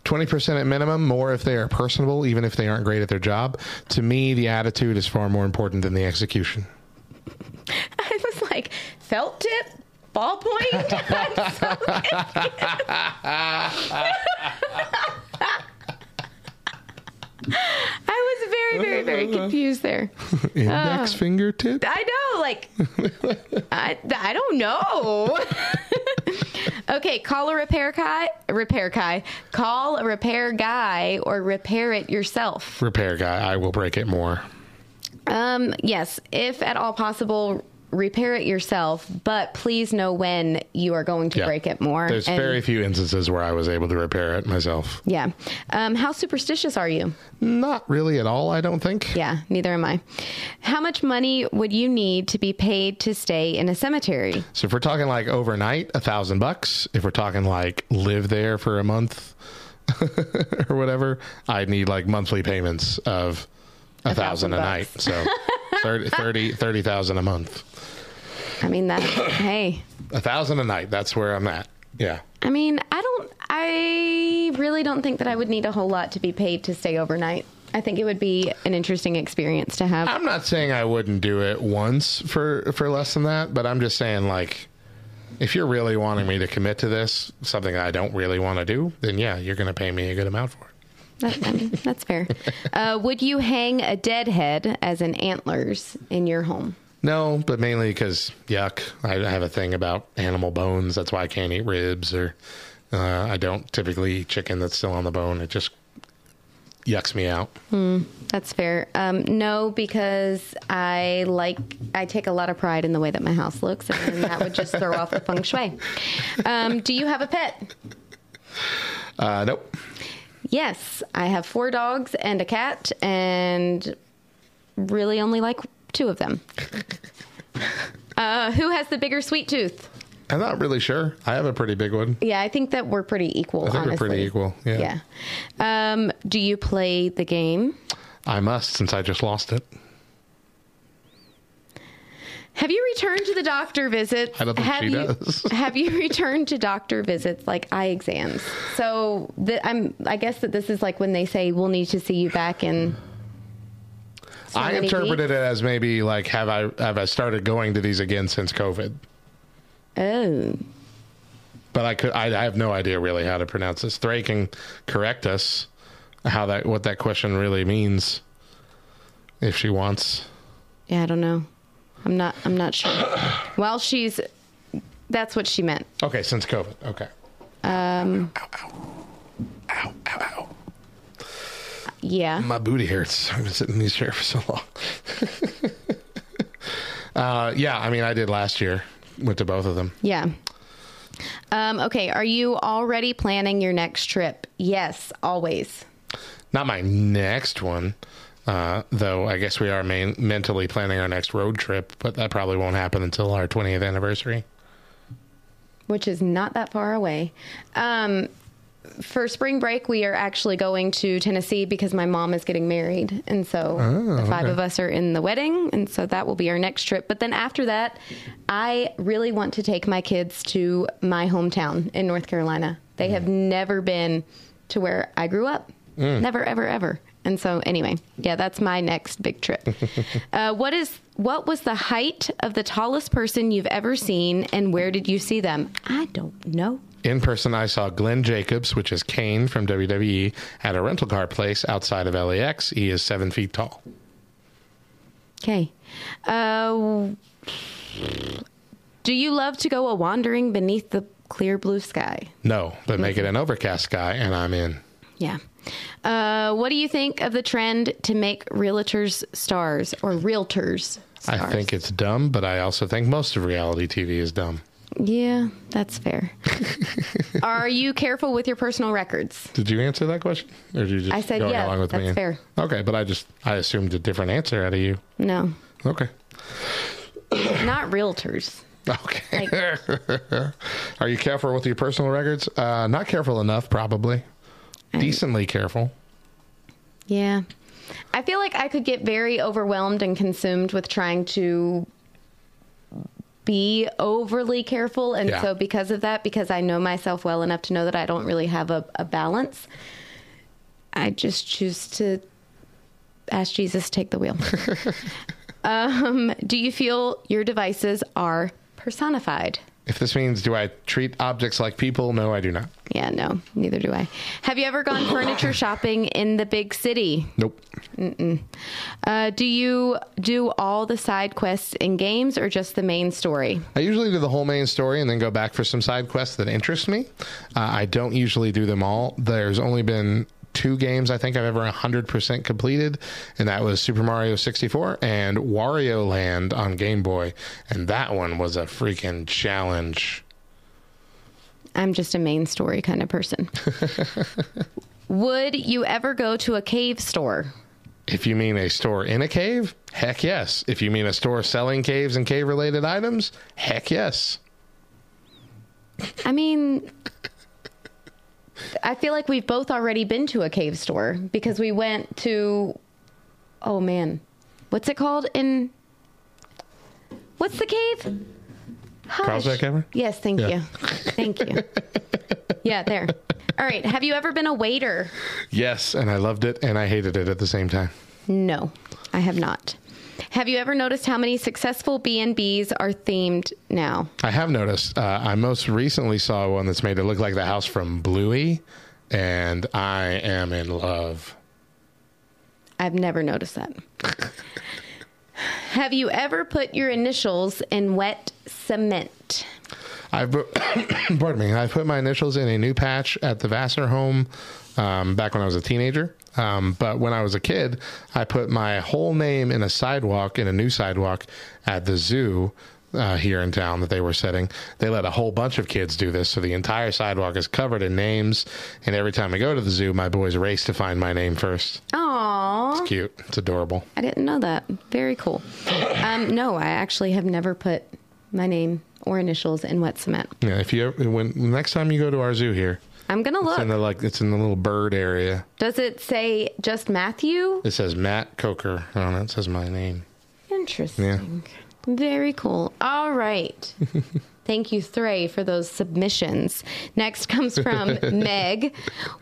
20% at minimum, more if they are personable, even if they aren't great at their job. To me, the attitude is far more important than the execution. I was like, felt tip, ballpoint. I'm so I was very, very, very confused there. Index Oh. fingertip? I know, like, I, I don't know. Okay, call a repair guy, repair guy, call a repair guy, or repair it yourself. Repair guy, I will break it more. Um, yes, if at all possible, repair it yourself, but please know when you are going to Yeah. break it more. There's and- very few instances where I was able to repair it myself. yeah. Um, how superstitious are you? Not really at all, I don't think. Yeah, neither am I. How much money would you need to be paid to stay in a cemetery? So if we're talking like overnight, a thousand bucks. If we're talking like live there for a month or whatever, I'd need like monthly payments of a, thousand, thousand a night. So 30 30 30,000 a month. I mean, that, hey, A thousand a night. That's where I'm at. Yeah. I mean, I don't, I really don't think that I would need a whole lot to be paid to stay overnight. I think it would be an interesting experience to have. I'm not saying I wouldn't do it once for for less than that, but I'm just saying like if you're really wanting me to commit to this, something I don't really want to do, then yeah, you're going to pay me a good amount for it. That, I mean, that's fair. Uh, would you hang a dead head as an antlers in your home? No, but mainly because yuck. I have a thing about animal bones. That's why I can't eat ribs, or uh, I don't typically eat chicken that's still on the bone. It just yucks me out. Hmm, that's fair. Um, no, because I like I take a lot of pride in the way that my house looks, and that would just throw off the feng shui. Um, do you have a pet? Uh, nope. Yes, I have four dogs and a cat, and really only like two of them. Uh, who has the bigger sweet tooth? I'm not really sure. I have a pretty big one. Yeah, I think that we're pretty equal. I think we're pretty equal. Yeah. Yeah. Um, do you play the game? I must since I just lost it. Have you returned to the doctor visits? I don't think have she you, does. have you returned to doctor visits like eye exams? So the, I'm. I guess that this is like when they say we'll need to see you back in. So I many interpreted weeks. it as maybe like have I have I started going to these again since COVID? Oh, But I could I, I have no idea really how to pronounce this. Thray can correct us how that what that question really means if she wants. yeah. I don't know. I'm not. I'm not sure. well, she's. That's what she meant. Okay, since COVID. Okay. Um, Yeah. My booty hurts. I've been sitting in these chairs for so long. uh, yeah, I mean, I did last year. Went to both of them. Yeah. Um, okay. Are you already planning your next trip? Yes, always. Not my next one, uh, though. I guess we are main, mentally planning our next road trip, but that probably won't happen until our 20th anniversary. which is not that far away. Um, for spring break, we are actually going to Tennessee because my mom is getting married. And so Oh, the five okay. of us are in the wedding. And so that will be our next trip. But then after that, I really want to take my kids to my hometown in North Carolina. They have never been to where I grew up. Mm. Never, ever, ever. And so, anyway, yeah, that's my next big trip. uh, what is what was the height of the tallest person you've ever seen, and where did you see them? I don't know. In person, I saw Glenn Jacobs, which is Kane from WWE, at a rental car place outside of LAX. He is seven feet tall. Okay. Uh, do you love to go a wandering beneath the clear blue sky? No, but make it an overcast sky, and I'm in. Yeah. Uh, what do you think of the trend to make realtors stars or realtors stars? I think it's dumb, but I also think most of reality TV is dumb. Yeah, that's fair. Are you careful with your personal records? Did you answer that question, or did you just I said going yeah, along with that's me? fair. Okay, but I just I assumed a different answer out of you. No, Okay. not realtors. Okay. Are you careful with your personal records? Uh, not careful enough, probably. Decently careful. Yeah. I feel like I could get very overwhelmed and consumed with trying to be overly careful. And Yeah. so, because of that, because I know myself well enough to know that I don't really have a, a balance, I just choose to ask Jesus to take the wheel. um, do you feel your devices are personified? If this means do I treat objects like people? No, I do not. Yeah, no, neither do I. Have you ever gone furniture shopping in the big city? Nope. Mm-mm. Uh, do you do all the side quests in games or just the main story? I usually do the whole main story and then go back for some side quests that interest me. Uh, I don't usually do them all. There's only been two games I think I've ever 100% completed, and that was Super Mario 64 and Wario Land on Game Boy. And that one was a freaking challenge. I'm just a main story kind of person. Would you ever go to a cave store? If you mean a store in a cave, heck yes. If you mean a store selling caves and cave related items, heck yes. I mean, I feel like we've both already been to a cave store because we went to, oh man, what's it called in, what's the cave? Hush. Carlsbad Cavern? Yes, thank Yeah. you. Thank you. yeah, there. All right. Have you ever been a waiter? Yes, and I loved it and I hated it at the same time. No, I have not. Have you ever noticed how many successful B&Bs are themed now? I have noticed. Uh, I most recently saw one that's made it look like the house from Bluey, and I am in love. I've never noticed that. Have you ever put your initials in wet cement? I've put- pardon me. I put my initials in a new patch at the Vassar home um, back when I was a teenager. Um, but when I was a kid, I put my whole name in a sidewalk in a new sidewalk at the zoo uh, here in town that they were setting. They let a whole bunch of kids do this, so the entire sidewalk is covered in names. And every time I go to the zoo, my boys race to find my name first. Aww. It's cute. It's adorable. I didn't know that. Very cool. Um, no, I actually have never put my name or initials in wet cement. Yeah, if you ever, when next time you go to our zoo here, I'm gonna it's in look. the like it's in the little bird area. Does it say just Matthew? It says Matt Coker on it. It says my name. Interesting. Yeah. Very cool. All right. Thank you, Thray, for those submissions. Next comes from Meg.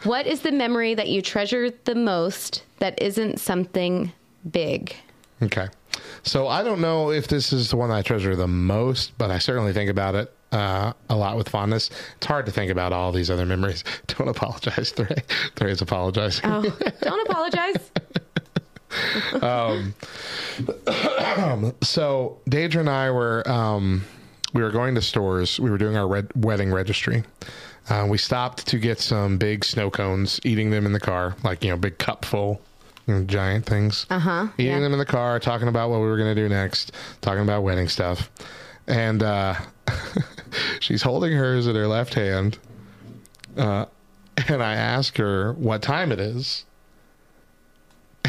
What is the memory that you treasure the most that isn't something big? Okay. So I don't know if this is the one I treasure the most, but I certainly think about it uh, a lot with fondness. It's hard to think about all these other memories. Don't apologize, Thray. Thray's apologizing. Oh, don't apologize. um, so Deidre and I were um, we were going to stores. We were doing our red, wedding registry. Uh, we stopped to get some big snow cones, eating them in the car, like you know, big cup full you know, giant things. Uh huh. Eating them in the car, talking about what we were going to do next, talking about wedding stuff. And uh, she's holding hers in her left hand. Uh, and I ask her what time it is.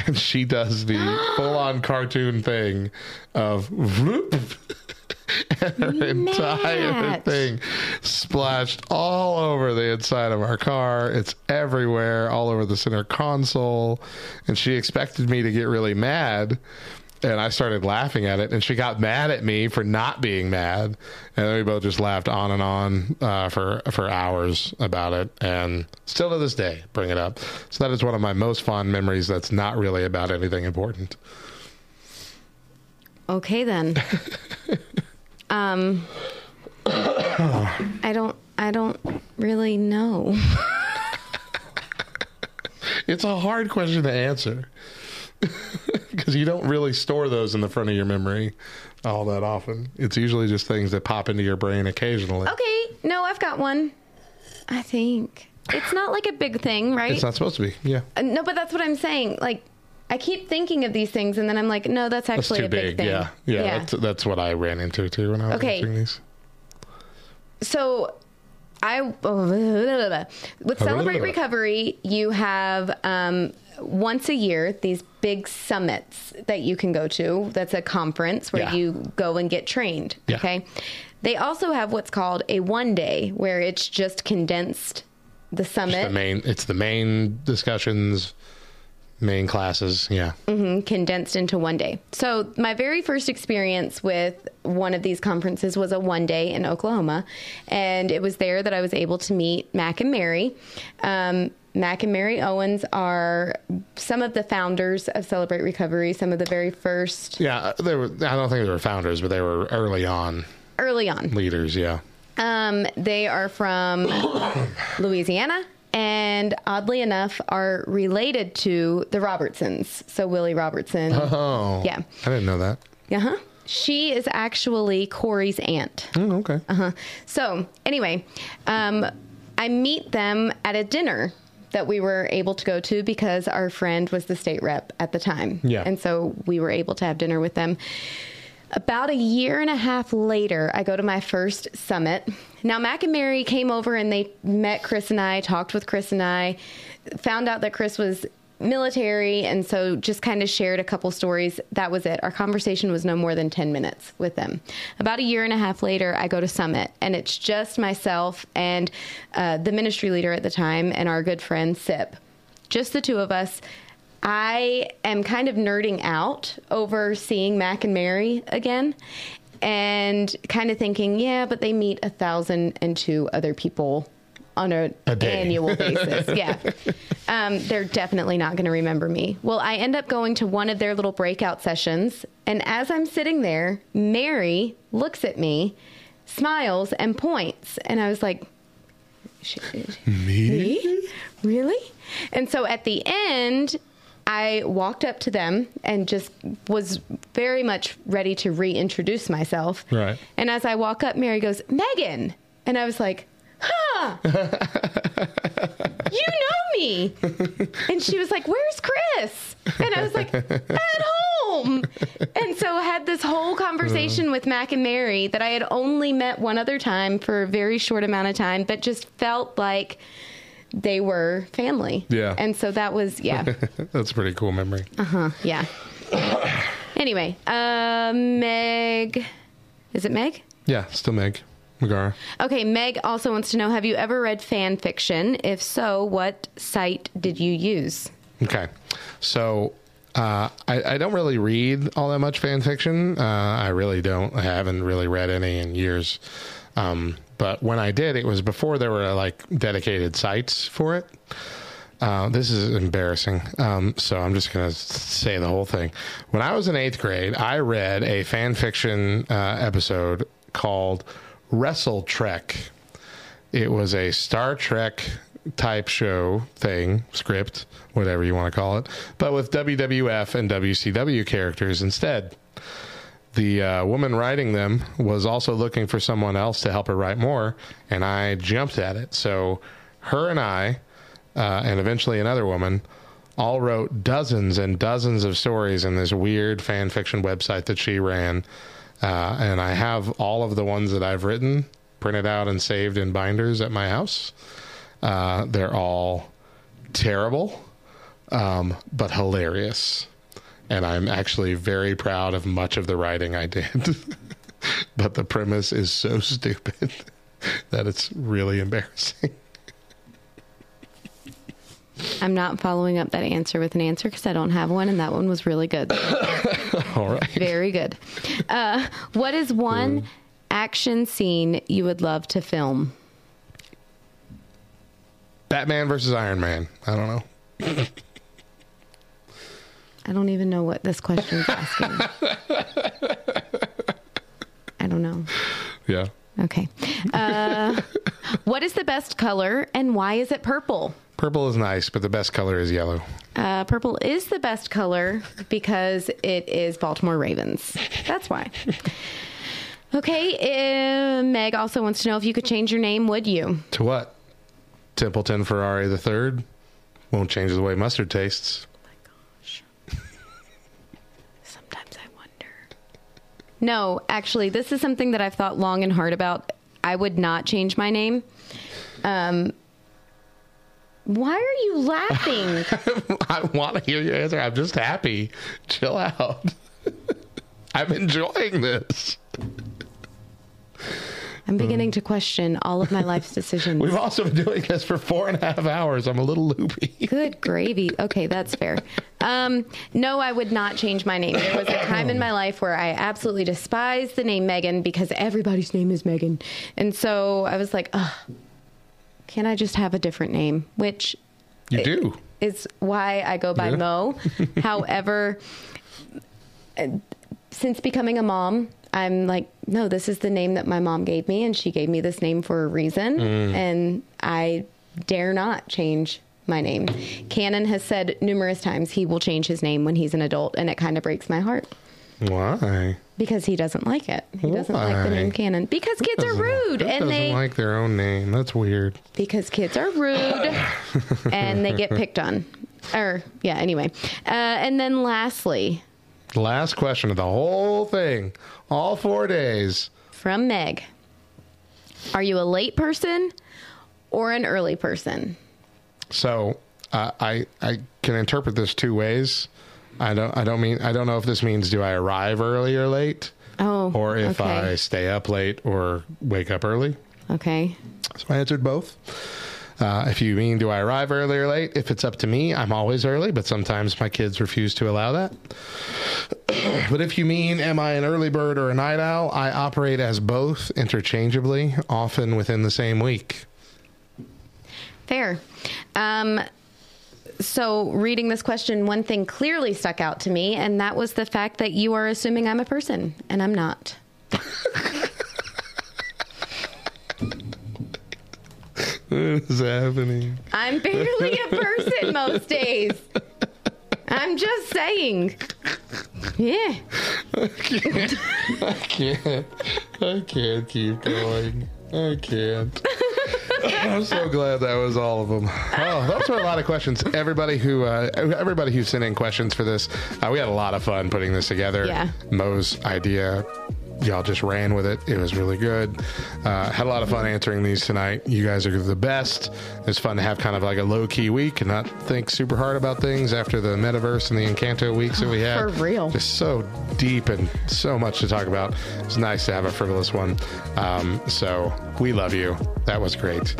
And she does the full on cartoon thing of whoop, and her entire thing splashed all over the inside of our car. It's everywhere, all over the center console. And she expected me to get really mad. And I started laughing at it, and she got mad at me for not being mad, and then we both just laughed on and on uh, for for hours about it, and still to this day bring it up. So that is one of my most fond memories. That's not really about anything important. Okay then. um, I don't. I don't really know. It's a hard question to answer because you don't really store those in the front of your memory all that often. It's usually just things that pop into your brain occasionally. Okay, no, I've got one. I think it's not like a big thing, right? It's not supposed to be. Yeah. Uh, no, but that's what I'm saying. Like, I keep thinking of these things, and then I'm like, no, that's That's actually too a big, big. thing. Yeah. yeah. That's, that's what I ran into too when I was Okay. watching these. So, I with Celebrate Recovery, you have um, once a year these big summits that you can go to. That's a conference where Yeah. you go and get trained. Yeah. Okay. They also have what's called a one day where it's just condensed the summit. The main, it's the main discussions, main classes. Yeah. Mm-hmm, condensed into one day. So, my very first experience with one of these conferences was a one day in Oklahoma. And it was there that I was able to meet Mac and Mary. Um, Mac and Mary Owens are some of the founders of Celebrate Recovery, some of the very first Yeah. They were, I don't think they were founders, but they were early on early on. leaders. Yeah. Um, they are from Louisiana and oddly enough are related to the Robertsons. So, Willie Robertson. Oh. Yeah. I didn't know that. Uh huh. She is actually Korie's aunt. Oh, okay. Uh huh. So anyway, um, I meet them at a dinner that we were able to go to because our friend was the state rep at the time. Yeah. And so we were able to have dinner with them. About a year and a half later, I go to my first summit. Now, Mac and Mary came over and they met Chris and I, talked with Chris and I, found out that Chris was military, and so just kind of shared a couple stories. That was it. Our conversation was no more than 10 minutes with them. About a year and a half later, I go to Summit, and it's just myself and uh, the ministry leader at the time and our good friend, Sip. Just the two of us. I am kind of nerding out over seeing Mac and Mary again and kind of thinking, yeah, but they meet a thousand and two other people on an A annual basis. yeah. Um, they're definitely not going to remember me. Well, I end up going to one of their little breakout sessions. And as I'm sitting there, Mary looks at me, smiles, and points. And I was like, "Sh- me? Really? And so at the end, I walked up to them and just was very much ready to reintroduce myself. Right. And as I walk up, Mary goes, Megan. And I was like, huh. you know me. And she was like, where's Chris? And I was like, at home. And so I had this whole conversation with Mac and Mary that I had only met one other time for a very short amount of time, but just felt like they were family. Yeah. And so that was, yeah. That's a pretty cool memory. Uh huh. Yeah. anyway, uh, Meg. Is it Meg? Yeah. Still Meg Megara. Okay, Meg also wants to know Have you ever read fan fiction? If so, what site did you use? Okay. So uh, I, I don't really read all that much fan fiction. Uh, I really don't. I haven't really read any in years. Um, but when I did, it was before there were like dedicated sites for it. Uh, this is embarrassing. Um, so I'm just going to say the whole thing. When I was in eighth grade, I read a fan fiction uh, episode called Wrestle Trek. It was a Star Trek type show thing, script, whatever you want to call it, but with WWF and WCW characters instead. The uh, woman writing them was also looking for someone else to help her write more, and I jumped at it. So, her and I, uh, and eventually another woman, all wrote dozens and dozens of stories in this weird fan fiction website that she ran. Uh, and I have all of the ones that I've written printed out and saved in binders at my house. Uh, they're all terrible, um, but hilarious. And I'm actually very proud of much of the writing I did. but the premise is so stupid that it's really embarrassing. I'm not following up that answer with an answer because I don't have one, and that one was really good. All right. Very good. Uh, what is one action scene you would love to film? Batman versus Iron Man. I don't know. I don't even know what this question is asking. I don't know. Yeah. Okay. Uh, what is the best color and why is it purple? Purple is nice, but the best color is yellow. Uh, purple is the best color because it is Baltimore Ravens. That's why. Okay. Uh, Meg also wants to know if you could change your name, would you? To what? Templeton Ferrari the third won't change the way mustard tastes. My gosh. Sometimes I wonder. No, actually, this is something that I've thought long and hard about. I would not change my name. Um, why are you laughing? I want to hear your answer. I'm just happy. Chill out. I'm enjoying this. I'm beginning to question all of my life's decisions. We've also been doing this for four and a half hours. I'm a little loopy. Good gravy. Okay, that's fair. Um, no, I would not change my name. There was a time in my life where I absolutely despised the name Megan because everybody's name is Megan. And so I was like, Ugh, can I just have a different name? Which You do. is why I go by Yeah. Mo. However, since becoming a mom, I'm like, no, this is the name that my mom gave me, and she gave me this name for a reason, Mm. and I dare not change my name. Cannon has said numerous times he will change his name when he's an adult, and it kind of breaks my heart Why? Because he doesn't like it. He doesn't like the name Cannon because kids are rude, Who and doesn't they like their own name? That's weird. because kids are rude and they get picked on. Or yeah, anyway. Uh, and then lastly, Last question of the whole thing. All four days. from Meg, are you a late person or an early person? So uh, I I can interpret this two ways. I don't I don't mean I don't know if this means do I arrive early or late, Oh, or if okay. I stay up late or wake up early. Okay. So I answered both. Uh, if you mean do I arrive early or late, if it's up to me, I'm always early, but sometimes my kids refuse to allow that. but if you mean am I an early bird or a night owl, I operate as both interchangeably, often within the same week. Fair. Um, so, reading this question, one thing clearly stuck out to me, and that was the fact that you are assuming I'm a person, and I'm not. What is happening? I'm barely a person most days. I'm just saying. Yeah. I can't. I can't. I can't keep going. I can't. I'm so glad that was all of them. Oh, those were a lot of questions. Everybody who, uh, everybody who sent in questions for this, uh, we had a lot of fun putting this together. Yeah. Mo's idea, y'all just ran with it. It was really good. Uh, had a lot of fun answering these tonight. You guys are the best. It's fun to have kind of like a low key week and not think super hard about things after the metaverse and the Encanto weeks that we had. For real. Just so deep and so much to talk about. It's nice to have a frivolous one. Um, so we love you. That was great.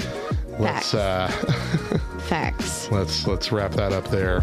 Let's uh, Facts. let's let's wrap that up there.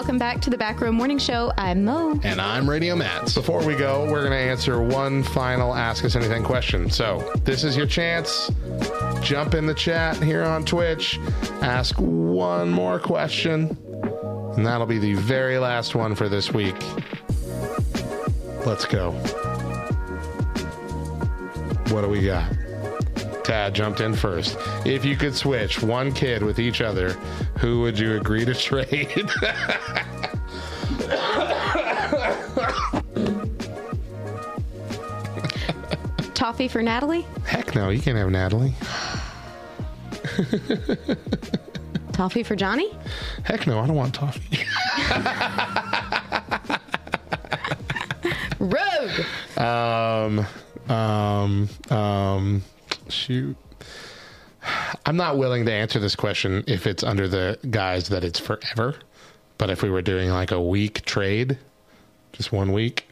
Welcome back to the Back Row Morning Show. I'm Mo. And I'm Radio Mats. Before we go, we're going to answer one final Ask Us Anything question. So, this is your chance. Jump in the chat here on Twitch. Ask one more question. And that'll be the very last one for this week. Let's go. What do we got? Tad jumped in first. If you could switch one kid with each other, who would you agree to trade? Toffee for Natalie? Heck no, you can't have Natalie. Toffee for Johnny? Heck no, I don't want toffee. Rogue! Um, um, um, shoot. I'm not willing to answer this question if it's under the guise that it's forever. But if we were doing like a week trade, just one week,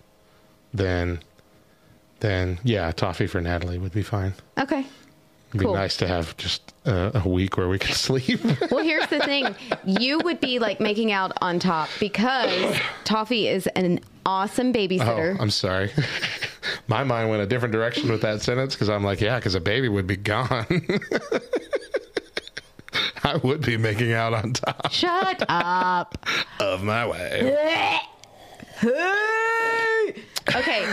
then, then yeah, toffee for Natalie would be fine. Okay. It'd Cool. be nice to have just a, a week where we can sleep. Well, here's the thing. You would be like making out on top because Toffee is an awesome babysitter. Oh, I'm sorry. My mind went a different direction with that sentence because I'm like, yeah, because a baby would be gone. I would be making out on top Shut up. of my way. Okay,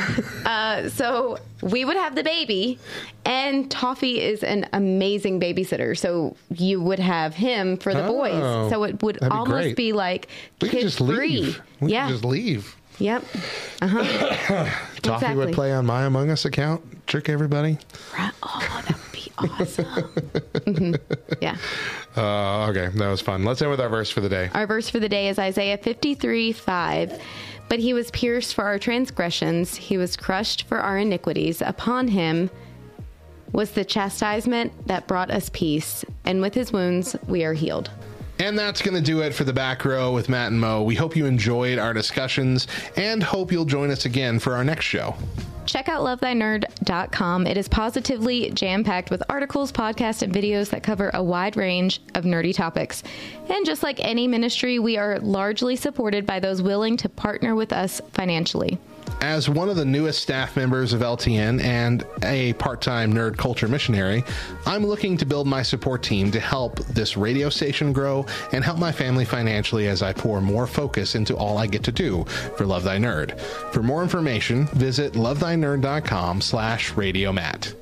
uh, so we would have the baby, and Toffee is an amazing babysitter. So you would have him for the Oh, boys. So it would be almost great. be like We could just free. leave. We yeah. could just leave. Yep. Uh huh. Toffee Exactly. would play on my Among Us account, trick everybody. Oh, that would be awesome. Mhm. Yeah. Uh, okay, that was fun. Let's end with our verse for the day. Our verse for the day is Isaiah 53 5. But he was pierced for our transgressions, he was crushed for our iniquities. Upon him was the chastisement that brought us peace, and with his wounds we are healed. And that's going to do it for the back row with Matt and Mo. We hope you enjoyed our discussions and hope you'll join us again for our next show. Check out lovethynerd.com. It is positively jam packed with articles, podcasts, and videos that cover a wide range of nerdy topics. And just like any ministry, we are largely supported by those willing to partner with us financially. As one of the newest staff members of LTN and a part time nerd culture missionary, I'm looking to build my support team to help this radio station grow and help my family financially as I pour more focus into all I get to do for Love Thy Nerd. For more information, visit lovethynerd.com slash radiomatt.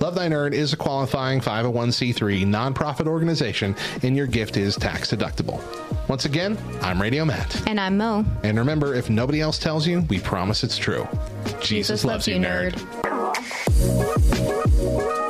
Love Thy Nerd is a qualifying 501c3 nonprofit organization, and your gift is tax deductible. Once again, I'm Radio Matt. And I'm Mo. And remember, if nobody else tells you, we promise it's true. Jesus, loves, you, nerd. Work